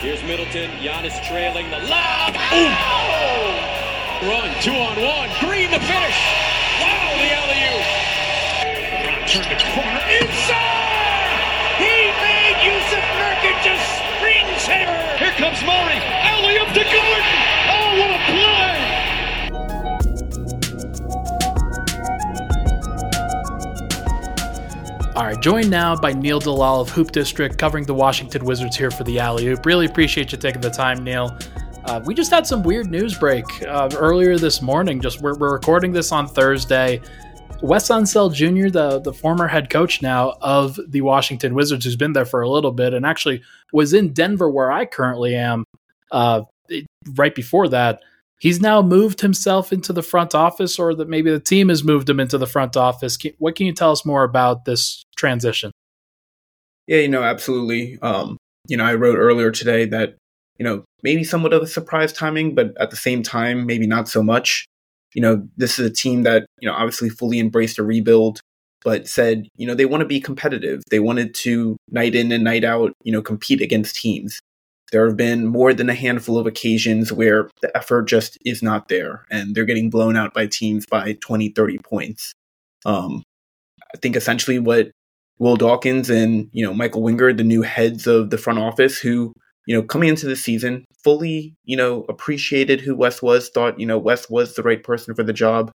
Here's Middleton. Giannis trailing the lob. Oh! Run, two on one. Green the finish. Wow, the alley-oop. Turn the corner inside. He made Jusuf Nurkic a screensaver. Here comes Murray. Alley-oop to Gordon. Oh, what a play! All right, joined now by Neil Dalal of Hoop District, covering the Washington Wizards here for the Alley Oop. Really appreciate you taking the time, Neil. Uh, we just had some weird news break uh, earlier this morning. Just we're, we're recording this on Thursday. Wes Unseld Jr., the the former head coach now of the Washington Wizards, who's been there for a little bit and actually was in Denver, where I currently am, uh, right before that. He's now moved himself into the front office, or that maybe the team has moved him into the front office. What can you tell us more about this transition? Yeah, you know, absolutely. Um, you know, I wrote earlier today that you know maybe somewhat of a surprise timing, but at the same time, maybe not so much. You know, this is a team that you know obviously fully embraced a rebuild, but said you know they want to be competitive. They wanted to night in and night out, you know, compete against teams. There have been more than a handful of occasions where the effort just is not there and they're getting blown out by teams by 20, 30 points. Um, I think essentially what Will Dawkins and, you know, Michael Winger, the new heads of the front office who, you know, coming into the season fully, you know, appreciated who Wes was, thought, you know, Wes was the right person for the job.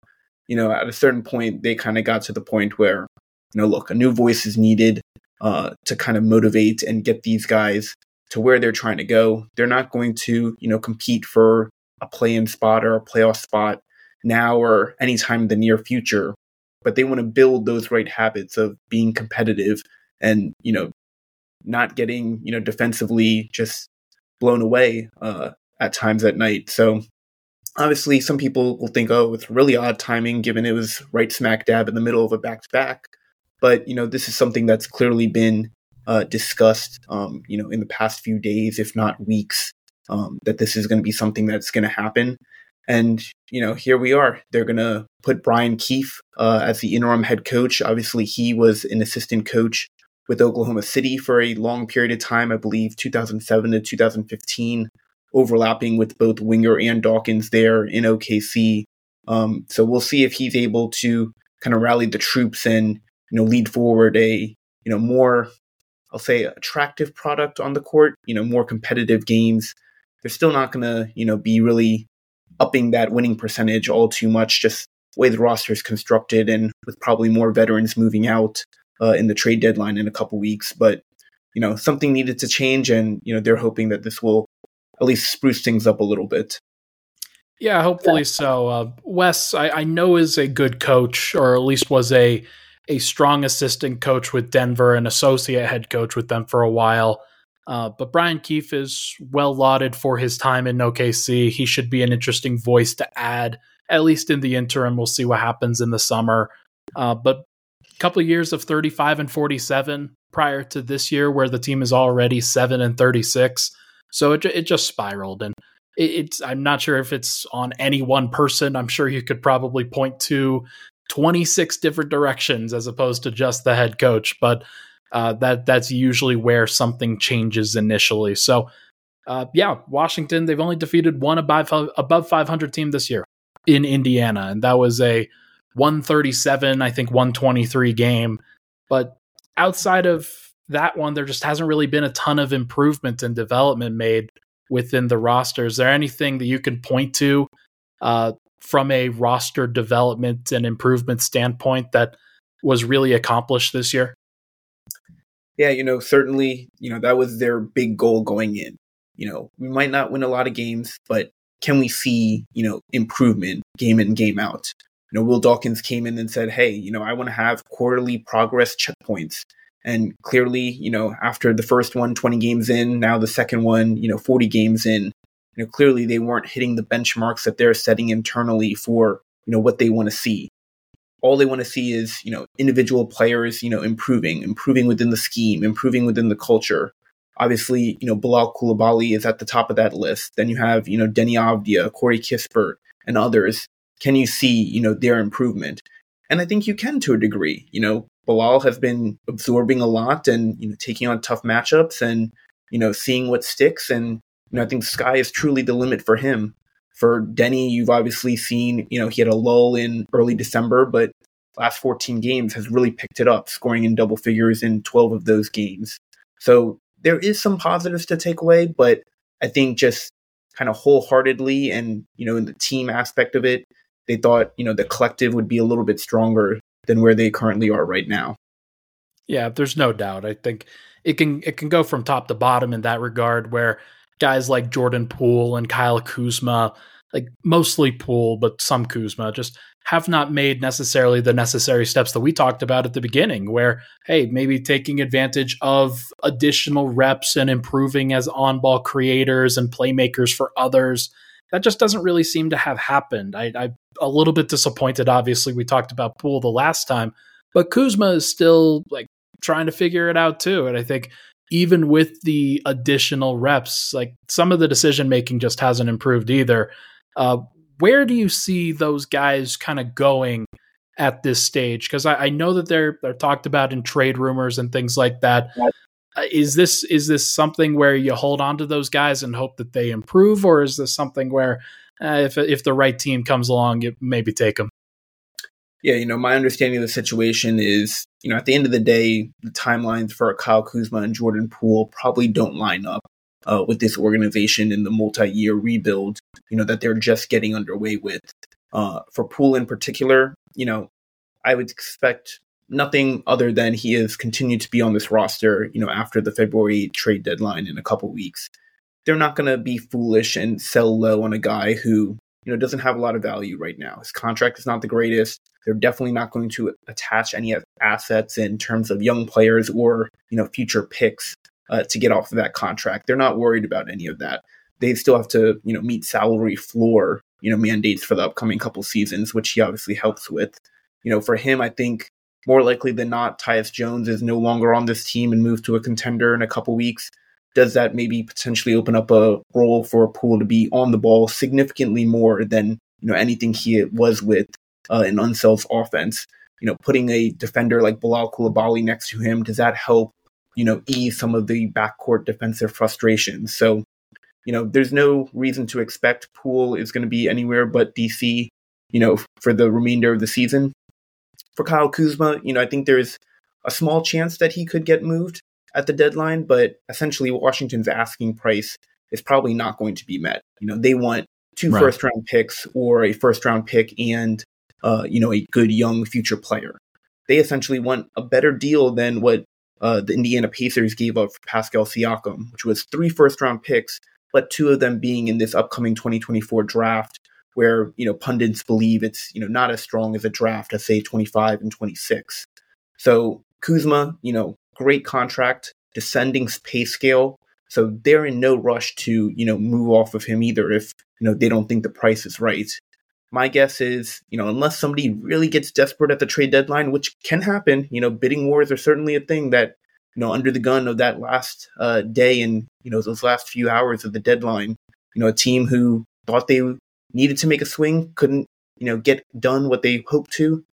You know, at a certain point, they kind of got to the point where, you know, look, a new voice is needed uh, to kind of motivate and get these guys to where they're trying to go. They're not going to, you know, compete for a play-in spot or a playoff spot now or anytime in the near future, but they want to build those right habits of being competitive and, you know, not getting, you know, defensively just blown away uh, at times at night. So obviously some people will think, oh, it's really odd timing given it was right smack dab in the middle of a back-to-back. But, you know, this is something that's clearly been uh, discussed, um, you know, in the past few days, if not weeks, um, that this is going to be something that's going to happen. And you know, here we are. They're going to put Brian Keefe uh, as the interim head coach. Obviously, he was an assistant coach with Oklahoma City for a long period of time. I believe 2007 to 2015, overlapping with both Winger and Dawkins there in OKC. Um, so we'll see if he's able to kind of rally the troops and you know lead forward a you know more I'll say attractive product on the court, you know, more competitive games. They're still not going to, you know, be really upping that winning percentage all too much, just the way the roster is constructed and with probably more veterans moving out uh, in the trade deadline in a couple weeks. But, you know, something needed to change and, you know, they're hoping that this will at least spruce things up a little bit. Yeah, hopefully so. Uh, Wes, I, I know is a good coach, or at least was a a strong assistant coach with Denver, an associate head coach with them for a while. Uh, but Brian Keefe is well lauded for his time in OKC. He should be an interesting voice to add, at least in the interim. We'll see what happens in the summer. Uh, but a couple of years of 35 and 47 prior to this year, where the team is already 7 and 36. So it, it just spiraled. And it, it's, I'm not sure if it's on any one person. I'm sure you could probably point to 26 different directions as opposed to just the head coach. But uh, that that's usually where something changes initially. So, uh, yeah, Washington they've only defeated one above above 500 team this year in Indiana, and that was a 137, I think 123 game. But outside of that one, there just hasn't really been a ton of improvement and development made within the roster. Is there anything that you can point to uh, from a roster development and improvement standpoint that was really accomplished this year? Yeah, you know, certainly, you know, that was their big goal going in. You know, we might not win a lot of games, but can we see, you know, improvement game in, game out? You know, Will Dawkins came in and said, hey, you know, I want to have quarterly progress checkpoints. And clearly, you know, after the first one, 20 games in, now the second one, you know, 40 games in, you know, clearly they weren't hitting the benchmarks that they're setting internally for, you know, what they want to see. All they want to see is, you know, individual players, you know, improving, improving within the scheme, improving within the culture. Obviously, you know, Bilal Coulibaly is at the top of that list. Then you have, you know, Deni Avdija, Corey Kispert, and others. Can you see, you know, their improvement? And I think you can to a degree. You know, Bilal has been absorbing a lot and, you know, taking on tough matchups and you know, seeing what sticks. And, you know, I think sky is truly the limit for him. For Deni, you've obviously seen, you know, he had a lull in early December, but last 14 games has really picked it up, scoring in double figures in 12 of those games. So there is some positives to take away, but I think just kind of wholeheartedly and, you know, in the team aspect of it, they thought, you know, the collective would be a little bit stronger than where they currently are right now. Yeah, there's no doubt. I think it can it can go from top to bottom in that regard where guys like Jordan Poole and Kyle Kuzma, like mostly Poole, but some Kuzma, just have not made necessarily the necessary steps that we talked about at the beginning, where, hey, maybe taking advantage of additional reps and improving as on ball creators and playmakers for others. That just doesn't really seem to have happened. I, I'm a little bit disappointed. Obviously, we talked about Poole the last time, but Kuzma is still like trying to figure it out too. And I think even with the additional reps, like some of the decision making just hasn't improved either. Uh, where do you see those guys kind of going at this stage? Because I, I, know that they're they're talked about in trade rumors and things like that. Uh, is this is this something where you hold on to those guys and hope that they improve, or is this something where uh, if if the right team comes along, you maybe take them? Yeah, you know, my understanding of the situation is, you know, at the end of the day, the timelines for Kyle Kuzma and Jordan Poole probably don't line up uh, with this organization in the multi-year rebuild, you know, that they're just getting underway with. Uh, for Poole in particular, you know, I would expect nothing other than he has continued to be on this roster, you know, after the February trade deadline in a couple weeks. They're not going to be foolish and sell low on a guy who, you know, doesn't have a lot of value right now. His contract is not the greatest. They're definitely not going to attach any assets in terms of young players or you know future picks uh, to get off of that contract. They're not worried about any of that. They still have to you know meet salary floor you know mandates for the upcoming couple seasons, which he obviously helps with. You know, for him, I think more likely than not, Tyus Jones is no longer on this team and moved to a contender in a couple weeks. Does that maybe potentially open up a role for Poole to be on the ball significantly more than you know anything he was with uh, in Unseld's offense. You know, putting a defender like Bilal Coulibaly next to him, does that help, you know, ease some of the backcourt defensive frustrations? So, you know, there's no reason to expect Poole is going to be anywhere but DC, you know, for the remainder of the season. For Kyle Kuzma, you know, I think there's a small chance that he could get moved at the deadline, but essentially Washington's asking price is probably not going to be met. You know, they want two right. first round picks or a first round pick and uh, you know, a good young future player. They essentially want a better deal than what uh, the Indiana Pacers gave up for Pascal Siakam, which was three first round picks, but two of them being in this upcoming 2024 draft, where you know pundits believe it's you know not as strong as a draft as say 25 and 26. So Kuzma, you know, great contract, descending pay scale. So they're in no rush to you know move off of him either if you know they don't think the price is right my guess is, you know, unless somebody really gets desperate at the trade deadline, which can happen, you know, bidding wars are certainly a thing that, you know, under the gun of that last uh, day and, you know, those last few hours of the deadline, you know, a team who thought they needed to make a swing couldn't, you know, get done what they hoped to,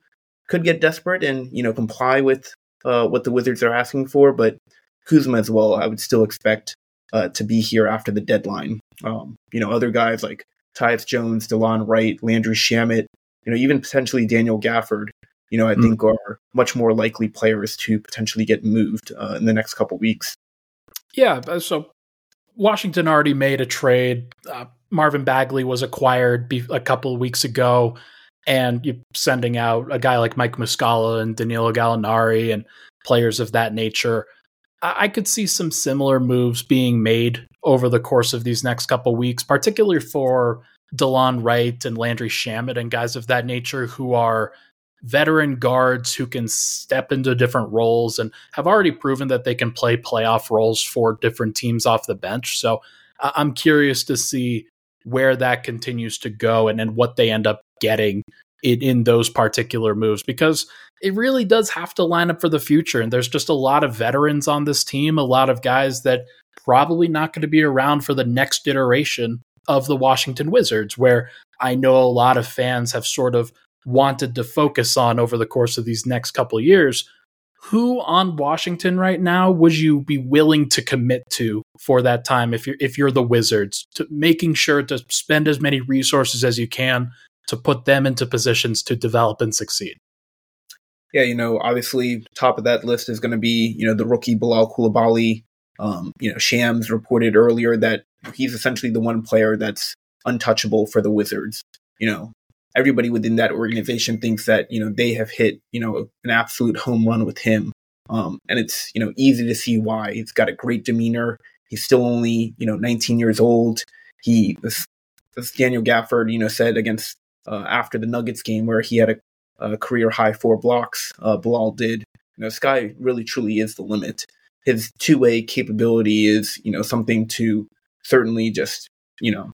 could get desperate and, you know, comply with uh, what the Wizards are asking for. But Kuzma as well, I would still expect uh, to be here after the deadline. Um, you know, other guys like Tyus Jones, Delon Wright, Landry Shamet, you know, even potentially Daniel Gafford, you know, I mm. think are much more likely players to potentially get moved uh, in the next couple weeks. Yeah. So Washington already made a trade. Uh, Marvin Bagley was acquired be- a couple of weeks ago, and you're sending out a guy like Mike Muscala and Danilo Gallinari and players of that nature. I, could see some similar moves being made over the course of these next couple weeks, particularly for Delon Wright and Landry Shamet and guys of that nature who are veteran guards who can step into different roles and have already proven that they can play playoff roles for different teams off the bench. So I'm curious to see where that continues to go and, and what they end up getting in, in those particular moves because it really does have to line up for the future. And there's just a lot of veterans on this team, a lot of guys that probably not going to be around for the next iteration of the Washington Wizards, where I know a lot of fans have sort of wanted to focus on over the course of these next couple years. who on Washington right now would you be willing to commit to for that time if you're if you're the Wizards to making sure to spend as many resources as you can to put them into positions to develop and succeed? Yeah, you know, obviously top of that list is going to be, you know, the rookie Bilal Coulibaly. Um, you know, Shams reported earlier that he's essentially the one player that's untouchable for the Wizards. You know, everybody within that organization thinks that you know they have hit you know an absolute home run with him um, and it's you know easy to see why he's got a great demeanor he's still only you know 19 years old he as, as daniel gafford you know said against uh, after the nuggets game where he had a, a career high four blocks uh, bilal did you know guy really truly is the limit his two-way capability is you know something to certainly just you know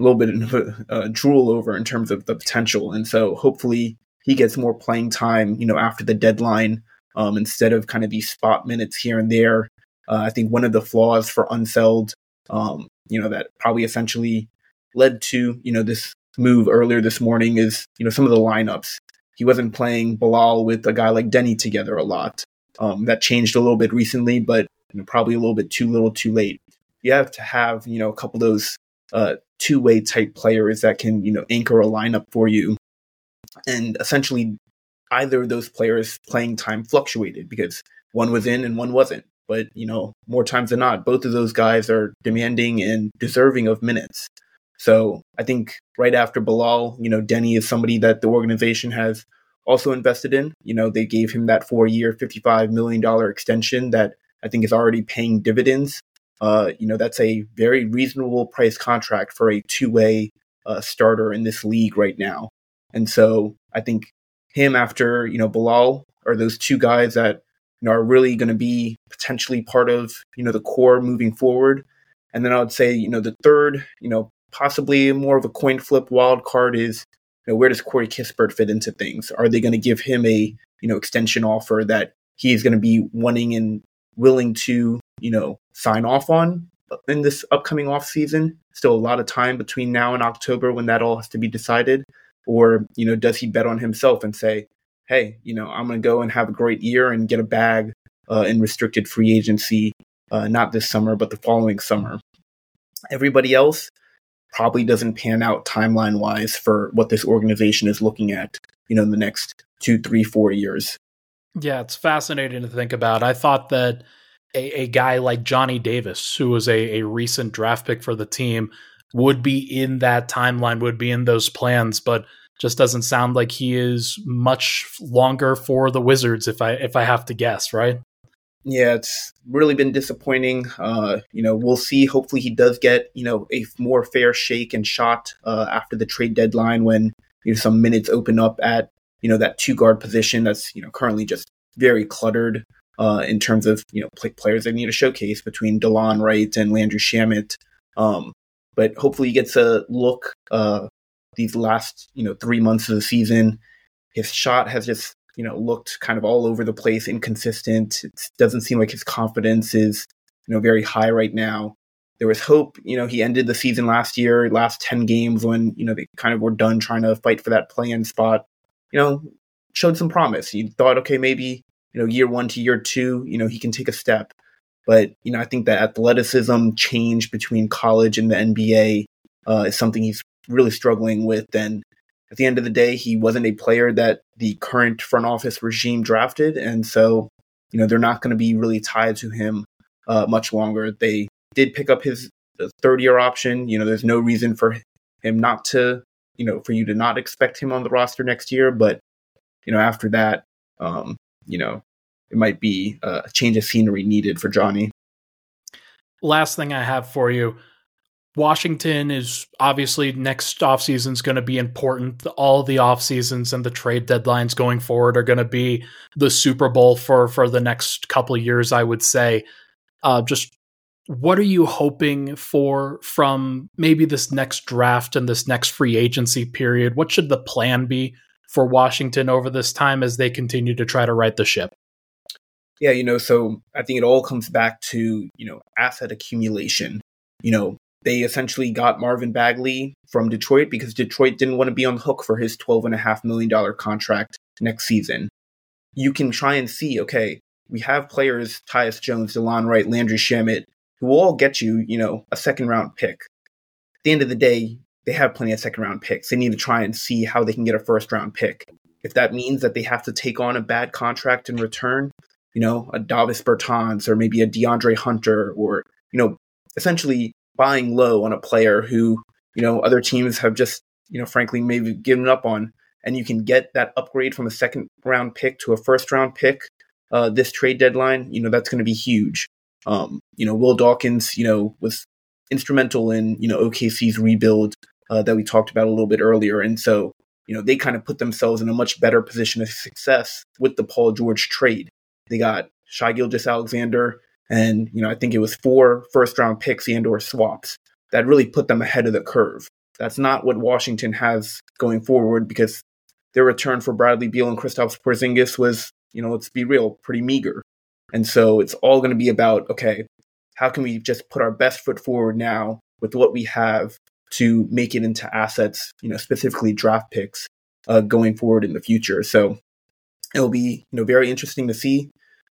a little bit of a, drool over in terms of the potential. And so hopefully he gets more playing time, you know, after the deadline um, instead of kind of these spot minutes here and there. Uh, I think one of the flaws for Unseld, um, you know, that probably essentially led to, you know, this move earlier this morning is, you know, some of the lineups. He wasn't playing Bilal with a guy like Deni together a lot. Um, that changed a little bit recently, but you know, probably a little bit too little too late. You have to have, you know, a couple of those uh, two way type players that can, you know, anchor a lineup for you. And essentially, either of those players' playing time fluctuated because one was in and one wasn't. But, you know, more times than not, both of those guys are demanding and deserving of minutes. So I think right after Bilal, you know, Deni is somebody that the organization has also invested in. You know, they gave him that four year, $55 million extension that I think is already paying dividends. Uh, you know, that's a very reasonable price contract for a two way uh, starter in this league right now. And so I think him after, you know, Bilal are those two guys that, you know, are really going to be potentially part of, you know, the core moving forward. And then I would say, you know, the third, you know, possibly more of a coin flip wild card is, you know, where does Corey Kispert fit into things? Are they going to give him a, you know, extension offer that he's going to be wanting and willing to, you know, sign off on in this upcoming off season. Still a lot of time between now and October when that all has to be decided. Or, you know, does he bet on himself and say, hey, you know, I'm going to go and have a great year and get a bag uh, in restricted free agency, uh, not this summer, but the following summer. Everybody else probably doesn't pan out timeline wise for what this organization is looking at, you know, in the next two, three, four years. Yeah, it's fascinating to think about. I thought that a, a guy like Johnny Davis, who was a, a recent draft pick for the team, would be in that timeline, would be in those plans, but just doesn't sound like he is much longer for the Wizards if I if I have to guess, right? Yeah, it's really been disappointing. Uh, you know, we'll see. Hopefully, he does get you know a more fair shake and shot uh, after the trade deadline when you know some minutes open up at you know that two guard position that's you know currently just very cluttered uh, in terms of you know play- players they need to showcase between Delon Wright and Landry Shamet. Um, but hopefully he gets a look uh, these last you know three months of the season. His shot has just you know looked kind of all over the place, inconsistent. It doesn't seem like his confidence is you know very high right now. There was hope, you know, he ended the season last year, last 10 games when, you know, they kind of were done trying to fight for that play in spot you know, showed some promise. You thought, okay, maybe, you know, year one to year two, you know, he can take a step. But, you know, I think that athleticism change between college and the NBA uh, is something he's really struggling with. And at the end of the day, he wasn't a player that the current front office regime drafted. And so, you know, they're not going to be really tied to him uh, much longer. They did pick up his third year option. You know, there's no reason for him not to you know, for you to not expect him on the roster next year. But, you know, after that, um, you know, it might be a change of scenery needed for Johnny. Last thing I have for you. Washington is obviously next offseason is going to be important. All the off seasons and the trade deadlines going forward are going to be the Super Bowl for for the next couple years, I would say. Uh, just what are you hoping for from maybe this next draft and this next free agency period? What should the plan be for Washington over this time as they continue to try to right the ship? Yeah, you know, so I think it all comes back to, you know, asset accumulation. You know, they essentially got Marvin Bagley from Detroit because Detroit didn't want to be on the hook for his $12.5 million contract next season. you can try and see, okay, we have players, Tyus Jones, Delon Wright, Landry Shamet, who will all get you, you know, a second round pick. At the end of the day, they have plenty of second round picks. They need to try and see how they can get a first round pick. If that means that they have to take on a bad contract in return, you know, a Davis Bertans or maybe a DeAndre Hunter or, you know, essentially buying low on a player who, you know, other teams have just, you know, frankly, maybe given up on. And you can get that upgrade from a second round pick to a first round pick uh, this trade deadline, you know, that's going to be huge. Um, you know, Will Dawkins, you know, was instrumental in, you know, OKC's rebuild uh, that we talked about a little bit earlier. And so, you know, they kind of put themselves in a much better position of success with the Paul George trade. They got Shai Gilgeous-Alexander, and, you know, I think it was four first round picks and or swaps that really put them ahead of the curve. That's not what Washington has going forward because their return for Bradley Beal and Kristaps Porzingis was, you know, let's be real, pretty meager. And so it's all going to be about, okay, how can we just put our best foot forward now with what we have to make it into assets, you know, specifically draft picks uh, going forward in the future. So it'll be, you know, very interesting to see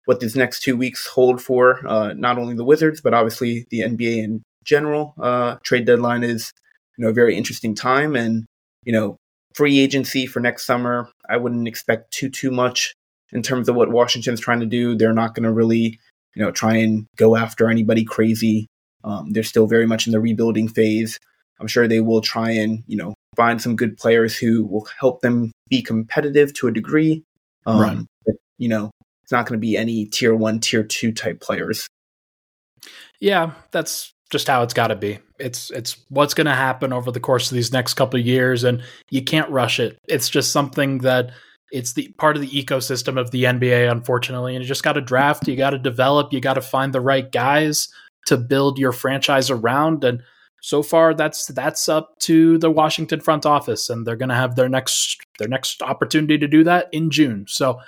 what these next two weeks hold for uh, not only the Wizards, but obviously the NBA in general. Uh, trade deadline is, you know, a very interesting time. And, you know, free agency for next summer, I wouldn't expect too, too much in terms of what Washington's trying to do. They're not going to really, you know, try and go after anybody crazy. Um, they're still very much in the rebuilding phase. I'm sure they will try and, you know, find some good players who will help them be competitive to a degree. Um, right. But, you know, it's not going to be any tier one, tier two type players. Yeah, that's just how it's got to be. It's it's what's going to happen over the course of these next couple of years, and you can't rush it. It's just something that it's the part of the ecosystem of the NBA, unfortunately, and you just got to draft, you got to develop, you got to find the right guys to build your franchise around, and so far that's that's up to the Washington front office, and they're going to have their next their next opportunity to do that in June. So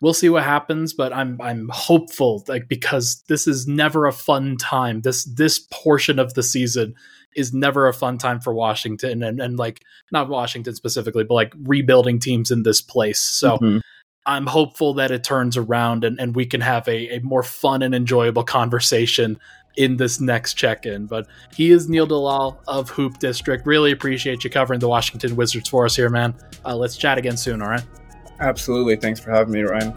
we'll see what happens, but I'm I'm hopeful, like because this is never a fun time. This this portion of the season is never a fun time for Washington, and and like not Washington specifically, but like rebuilding teams in this place. So. Mm-hmm. I'm hopeful that it turns around and, and we can have a, a more fun and enjoyable conversation in this next check in. But he is Neil Dalal of Hoop District. Really appreciate you covering the Washington Wizards for us here, man. Uh, let's chat again soon, all right? Absolutely. Thanks for having me, Ryan.